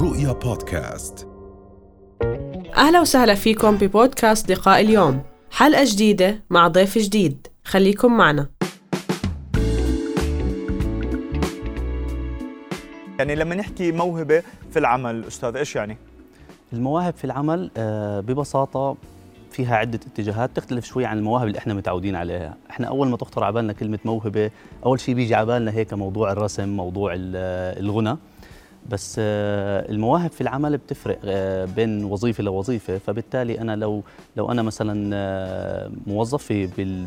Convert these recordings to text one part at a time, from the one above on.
رؤيا بودكاست. أهلا وسهلا فيكم ببودكاست لقاء اليوم. حلقة جديدة مع ضيف جديد. خليكم معنا. يعني لما نحكي موهبة في العمل أستاذ إيش يعني؟ المواهب في العمل آه، ببساطة فيها عدة اتجاهات. تختلف شوي عن المواهب اللي إحنا متعودين عليها، إحنا أول ما تخطر على بالنا كلمة موهبة، أول شيء بيجي على بالنا هيك موضوع الرسم، موضوع ال- الغنى، بس آه، المواهب في العمل بتفرق آه، بين وظيفة لوظيفة، فبالتالي أنا لو لو أنا مثلا آه، موظف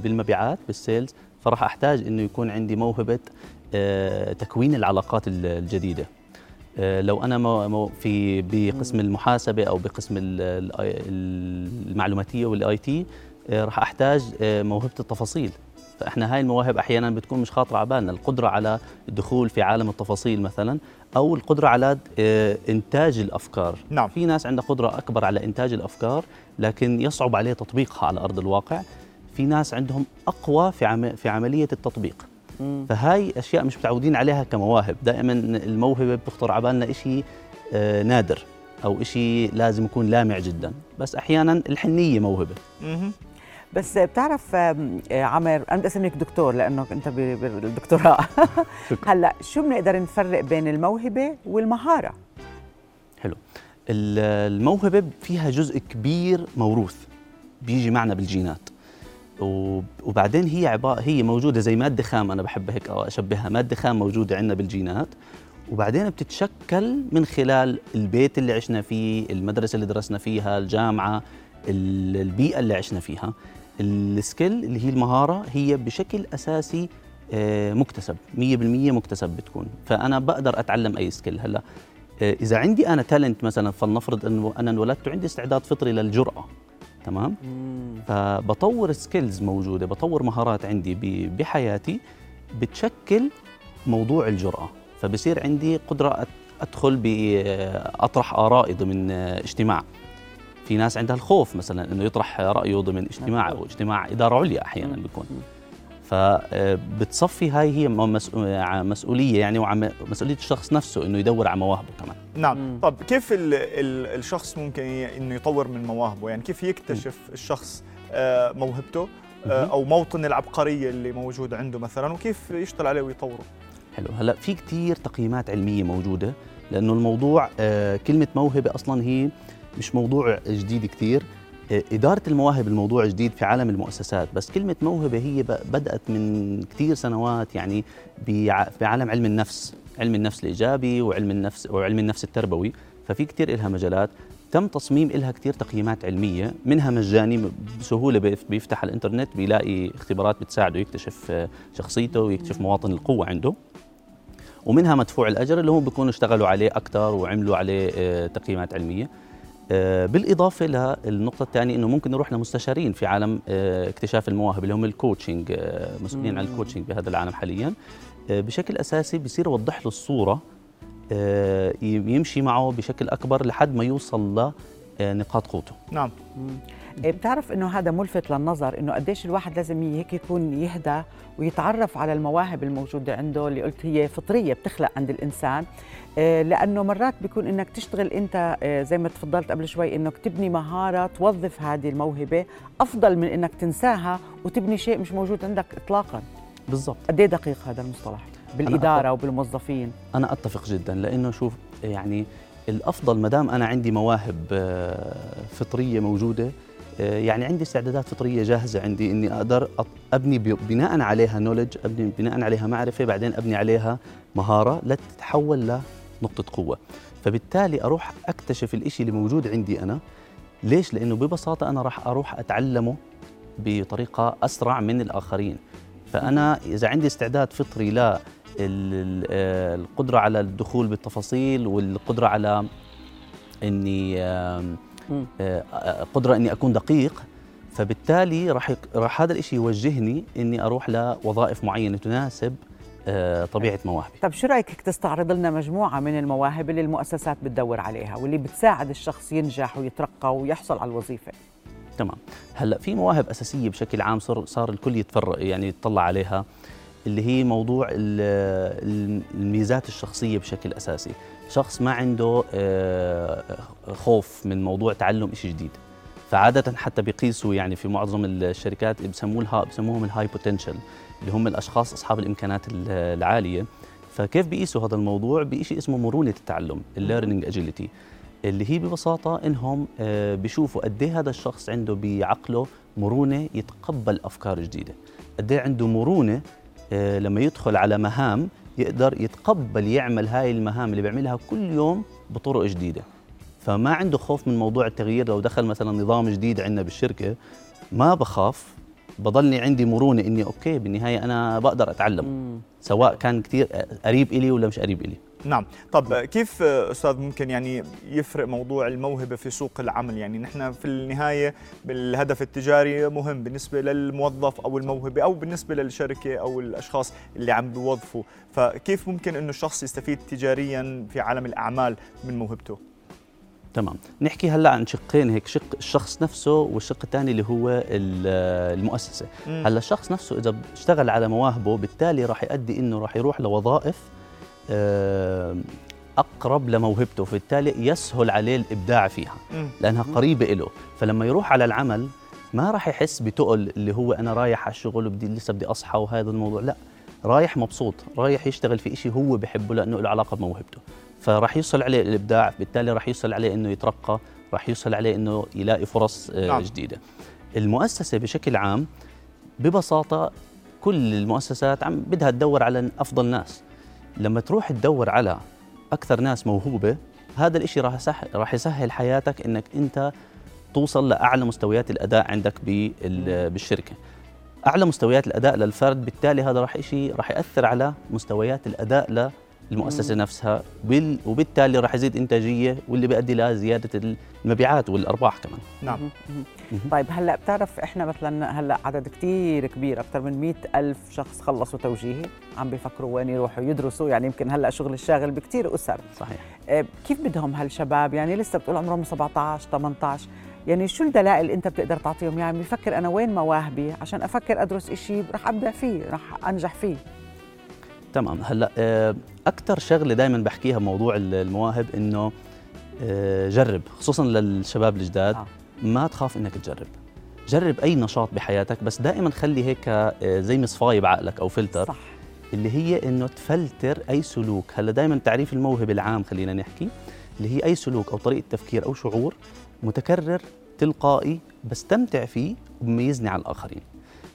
بالمبيعات بال sales، فراح أحتاج إنه يكون عندي موهبة آه، تكوين العلاقات ال- الجديدة. آه، لو أنا في بقسم المحاسبة أو بقسم ال- ال- المعلوماتية وال IT راح أحتاج موهبة التفاصيل. فاحنا هاي المواهب أحيانا بتكون مش خاطرة على بالنا. القدرة على الدخول في عالم التفاصيل مثلا أو القدرة على آه، إنتاج الأفكار. نعم. في ناس عندها قدرة أكبر على إنتاج الأفكار لكن يصعب عليه تطبيقها على أرض الواقع. في ناس عندهم أقوى في عم في عملية التطبيق. فهاي أشياء مش متعودين عليها كمواهب. دائما الموهبة بتخطر على بالنا شيء آه، نادر أو شيء لازم يكون لامع جدا. بس أحيانا الحنية موهبة. مهم. بس بتعرف عمر أنا بدي أسميك دكتور لأنه أنت بالدكتوراه. هلأ شو بنقدر نفرق بين الموهبة والمهارة؟ حلو. ال- الموهبة فيها جزء كبير موروث بيجي معنا بالجينات. وب- وبعدين هي عبارة هي موجودة زي مادة خام أنا بحب هيك أشبهها. مادة خام موجودة عندنا بالجينات. وبعدين بتتشكل من خلال البيت اللي عشنا فيه المدرسة اللي درسنا فيها الجامعة ال- البيئة اللي عشنا فيها. ال skill اللي هي المهارة هي بشكل أساسي آه، مكتسب. 100% مكتسب بتكون. فأنا بقدر أتعلم أي skill. هلأ آه، إذا عندي أنا talent مثلا فلنفرض أنه أنا انولدت وعندي استعداد فطري للجرأة. تمام؟ فبطور skills موجودة بطور مهارات عندي بحياتي بتشكل موضوع الجرأة. فبصير عندي قدرة أت- أدخل بأطرح آرائي ضمن اجتماع. في ناس عندها الخوف مثلا إنه يطرح رأيه ضمن اجتماع أو اجتماع إدارة عليا أحيانا بيكون. فبتصفي هاي هي مسؤ- مسؤولية يعني ومسؤوليه الشخص نفسه إنه يدور على مواهبه كمان. نعم. طب كيف ال ال الشخص ممكن إنه يطور من مواهبه؟ يعني كيف يكتشف الشخص آه، موهبته آه،. أو موطن العبقرية اللي موجود عنده مثلا؟ وكيف يشتغل عليه ويطوره؟ حلو. هلأ في كتير تقييمات علمية موجودة لأنه الموضوع آه، كلمة موهبة أصلا هي مش موضوع جديد كتير. آه، إدارة المواهب الموضوع جديد في عالم المؤسسات بس كلمة موهبة هي بدأت من كتير سنوات يعني بع- بعالم علم النفس علم النفس الإيجابي وعلم النفس وعلم النفس التربوي. ففي كتير إلها مجالات. تم تصميم إلها كتير تقييمات علمية منها مجاني بسهولة بيف- بيفتح الإنترنت بيلاقي اختبارات بتساعده يكتشف شخصيته ويكتشف مواطن القوة عنده. ومنها مدفوع الأجر اللي هم بيكونوا اشتغلوا عليه أكثر وعملوا عليه آه، تقييمات علمية. آه، بالإضافة للنقطة الثانية إنه ممكن نروح لمستشارين في عالم آه، اكتشاف المواهب اللي هم ال coaching آه، مسؤولين عن ال coaching بهذا العالم حاليا. آه، بشكل أساسي بصير يوضح له الصورة آه، يمشي معه بشكل أكبر لحد ما يوصل لنقاط قوته. نعم. بتعرف إنه هذا ملفت للنظر إنه قديش الواحد لازم هيك يكون يهدى ويتعرف على المواهب الموجودة عنده اللي قلت هي فطرية بتخلق عند الإنسان. إيه، لأنه مرات بيكون إنك تشتغل أنت إيه، زي ما تفضلت قبل شوي إنك تبني مهارة توظف هذه الموهبة أفضل من إنك تنساها وتبني شيء مش موجود عندك اطلاقا. بالضبط. قد إيه دقيق هذا المصطلح؟ بالإدارة وبالموظفين. أنا أتفق جدا لأنه شوف يعني الأفضل ما دام أنا عندي مواهب آه، فطرية موجودة يعني عندي استعدادات فطرية جاهزة عندي إني أقدر أبني بناء عليها نولج أبني بناء عليها معرفة بعدين أبني عليها مهارة لتتحول لنقطة قوة. فبالتالي أروح أكتشف الإشي اللي موجود عندي أنا. ليش؟ لأنه ببساطة أنا راح أروح أتعلمه بطريقة أسرع من الآخرين. فأنا إذا عندي استعداد فطري ال- آه، القدرة على الدخول بالتفاصيل والقدرة على إني آه، آه، قدرة إني أكون دقيق فبالتالي راح يك- راح هذا الشيء يوجهني إني أروح لوظائف معينة تناسب آه، طبيعة مواهبي. طب شو رأيك تستعرض لنا مجموعة من المواهب اللي المؤسسات بتدور عليها واللي بتساعد الشخص ينجح ويترقى ويحصل على الوظيفة؟ تمام. هلأ في مواهب أساسية بشكل عام صار صار الكل يتفرق يعني يتطلع عليها. اللي هي موضوع ال- الميزات الشخصية بشكل أساسي. شخص ما عنده آه، خوف من موضوع تعلم شيء جديد. فعادة حتى بيقيسوا يعني في معظم الشركات بسموه ال ها بسموهم ال high potential اللي هم الأشخاص أصحاب الإمكانات ال- العالية. فكيف بيقيسوا هذا الموضوع؟ بشيء اسمه مرونة التعلم ال learning agility اللي هي ببساطة إنهم آه، بيشوفوا قد إيه هذا الشخص عنده بعقله مرونة يتقبل أفكار جديدة. قد إيه عنده مرونة لما يدخل على مهام يقدر يتقبل يعمل هاي المهام اللي بيعملها كل يوم بطرق جديدة. فما عنده خوف من موضوع التغيير. لو دخل مثلا نظام جديد عندنا بالشركة ما بخاف. بضلني عندي مرونة إني أوكي بالنهاية أنا بقدر أتعلم سواء كان كثير قريب إلي ولا مش قريب إلي. نعم. طب كيف أستاذ ممكن يعني يفرق موضوع الموهبة في سوق العمل؟ يعني نحن في النهاية بالهدف التجاري مهم بالنسبة للموظف أو الموهبة أو بالنسبة للشركة أو الأشخاص اللي عم بيوظفوا. فكيف ممكن إنه الشخص يستفيد تجاريا في عالم الأعمال من موهبته؟ تمام. نحكي هلأ عن شقين هيك. شق الشخص نفسه والشق الثاني اللي هو ال- المؤسسة. مم. هلأ الشخص نفسه إذا اشتغل على مواهبه بالتالي راح يؤدي إنه راح يروح لوظائف أقرب لموهبته فبالتالي يسهل عليه الإبداع فيها. لأنها قريبة له فلما يروح على العمل ما راح يحس بتقل اللي هو أنا رايح على الشغل وبدي لسه بدي أصحى وهذا الموضوع لا رايح مبسوط رايح يشتغل في شيء هو بحبه لأنه له علاقة بموهبته. فراح يوصل عليه الإبداع بالتالي راح يوصل عليه إنه يترقى راح يوصل عليه إنه يلاقي فرص آه، نعم. جديدة. المؤسسة بشكل عام ببساطة كل المؤسسات عم بدها تدور على أفضل ناس. لما تروح تدور على أكثر ناس موهوبة هذا الإشي راح يسهل راح يسهل حياتك إنك أنت توصل لأعلى مستويات الأداء عندك بال- بالشركة. أعلى مستويات الأداء للفرد بالتالي هذا راح شيء راح يأثر على مستويات الأداء للمؤسسه نفسها بال- وبالتالي راح يزيد إنتاجية واللي بيؤدي لزياده المبيعات والأرباح كمان. نعم. طيب هلأ بتعرف إحنا مثلا هلأ عدد كتير كبير أكثر من مئة ألف شخص خلصوا توجيهي عم بيفكروا وين يروحوا يدرسوا يعني يمكن هلأ شغل الشاغل بكتير اسر صحيح. آه، كيف بدهم هالشباب؟ يعني لسه بتقول عمرهم 17 18 يعني شو الدلائل أنت بتقدر تعطيهم؟ يعني بفكر أنا وين مواهبي؟ عشان أفكر أدرس إشي رح ابدع فيه رح أنجح فيه. تمام. هلا آه، أكثر شغلة دائما بحكيها بموضوع ال- المواهب إنه آه، جرب خصوصا للشباب الجداد آه. ما تخاف إنك تجرب. جرب أي نشاط بحياتك بس دائما خلي هيك زي مصفايه بعقلك أو فلتر صح. اللي هي إنه تفلتر أي سلوك. هلا دائما تعريف الموهبة العام خلينا نحكي اللي هي أي سلوك أو طريقة تفكير أو شعور متكرر تلقائي بستمتع فيه وبميزني على الآخرين.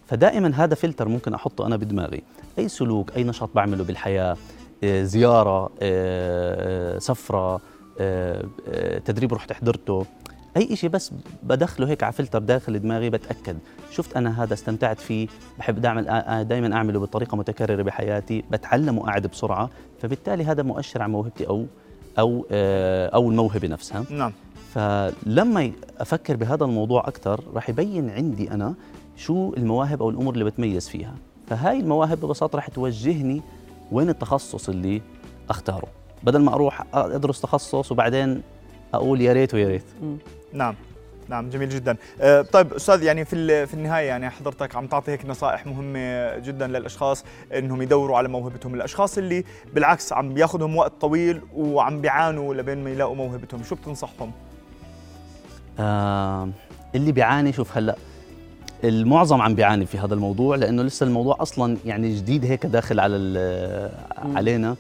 فدائما هذا فلتر ممكن أحطه أنا بدماغي. أي سلوك أي نشاط بعمله بالحياة آه، زيارة آه، سفرة آه، آه، تدريب رحت حضرته. أي شيء بس بدخله هيك على فلتر داخل دماغي بتأكد. شفت أنا هذا استمتعت فيه بحب دائما دائما أعمله بطريقة متكررة بحياتي بتعلم واعد بسرعة. فبالتالي هذا مؤشر على موهبتي أو أو أو الموهبة نفسها. نعم. فلما أفكر بهذا الموضوع أكثر راح يبين عندي أنا شو المواهب أو الأمور اللي بتميز فيها. فهاي المواهب ببساطة راح توجهني وين التخصص اللي أختاره. بدل ما أروح أدرس تخصص وبعدين أقول يا ريت ويا ريت. نعم. نعم جميل جدا. آه، طيب أستاذ يعني في في النهاية يعني حضرتك عم تعطي هيك نصائح مهمة جدا للأشخاص إنهم يدوروا على موهبتهم. الأشخاص اللي بالعكس عم بياخذهم وقت طويل وعم بيعانوا لبين ما يلاقوا موهبتهم شو بتنصحهم؟ آه اللي بيعاني شوف هلأ المعظم عم بيعاني في هذا الموضوع لأنه لسه الموضوع أصلا يعني جديد هيك داخل على علينا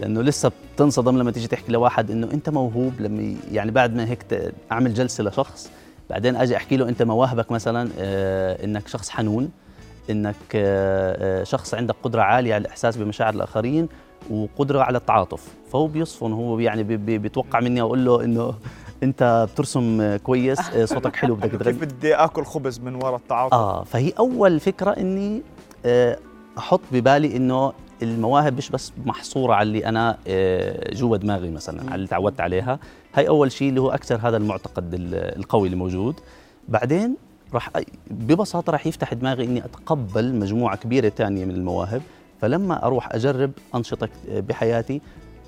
لأنه لسه بتنصدم لما تيجي تحكي لواحد إنه أنت موهوب لما يعني بعد ما هيك أعمل جلسة لشخص بعدين أجي أحكي له أنت مواهبك مثلا آه إنك شخص حنون إنك آه آه، شخص عندك قدرة عالية على الإحساس بمشاعر الآخرين وقدرة على التعاطف. فهو بيصفن هو يعني بي- بي- بيتوقع مني أقول له إنه انت بترسم كويس آه، صوتك حلو بدك تغني. كيف بدي آكل خبز من وراء التعاطف؟ آه فهي أول فكرة إني آه، أحط ببالي إنه المواهب مش بس محصورة على اللي أنا آه، جوا دماغي مثلا على اللي تعودت عليها. هاي أول شيء اللي هو أكثر هذا المعتقد ال- القوي اللي موجود. بعدين راح ببساطة راح يفتح دماغي إني أتقبل مجموعة كبيرة تانية من المواهب. فلما أروح أجرب أنشطة بحياتي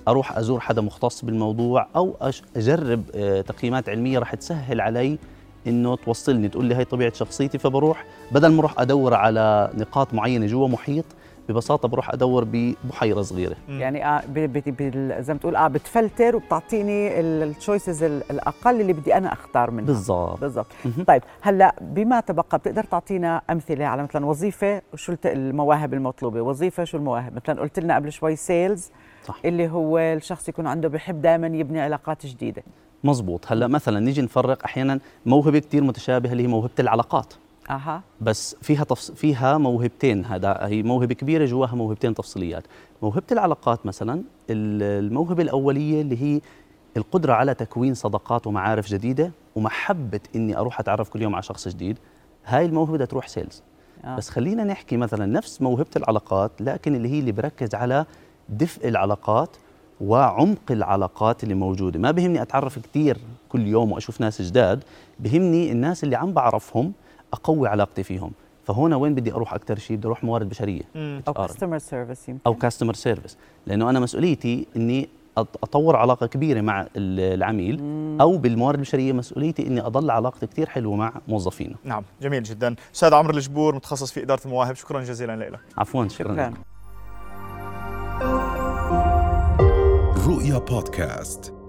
أروح أزور حدا مختص بالموضوع أو أجرب آه، تقييمات علمية راح تسهل علي إنه توصلني تقول لي هي طبيعة شخصيتي فبروح. بدل ما أروح أدور على نقاط معينة جوا محيط ببساطة بروح أدور ببحيرة صغيرة. يعني بال- زي ما تقول آه بتفلتر وبتعطيني ال choices الأقل اللي بدي أنا أختار منها. بالضبط. بالضبط. طيب هلأ بما تبقى بتقدر تعطينا أمثلة على مثلا وظيفة شو الت- المواهب المطلوبة؟ وظيفة شو المواهب؟ مثلا قلت لنا قبل شوي sales صح. اللي هو الشخص يكون عنده بحب دائما يبني علاقات جديدة. مزبوط هلا مثلا نيجي نفرق أحيانا موهبة كثير متشابهة اللي هي موهبة العلاقات. أها. بس فيها تفص... فيها موهبتين هذا هي موهبة كبيرة جواها موهبتين تفصيليات. موهبة العلاقات مثلا ال- الموهبة الأولية اللي هي القدرة على تكوين صداقات ومعارف جديدة ومحبة إني أروح أتعرف كل يوم على شخص جديد هاي الموهبة بدها تروح سيلز آه. بس خلينا نحكي مثلا نفس موهبة العلاقات لكن اللي هي اللي بركز على دفء العلاقات وعمق العلاقات اللي موجودة. ما بهمني أتعرف كثير كل يوم وأشوف ناس جداد بهمني الناس اللي عم بعرفهم أقوي علاقتي فيهم. فهنا وين بدي أروح أكثر شيء بدي أروح موارد بشرية. مم. أو. customer service يمكن. أو customer service لأنه أنا مسؤوليتي إني أط- أطور علاقة كبيرة مع ال- العميل أو بالموارد البشرية مسؤوليتي إني أضل علاقتي كثير حلوة مع موظفينا نعم جميل جدا. أستاذ عمرو الجبور متخصص في إدارة المواهب شكرا جزيلا لك. عفوا شكرا, شكرا. لك. رؤيا بودكاست.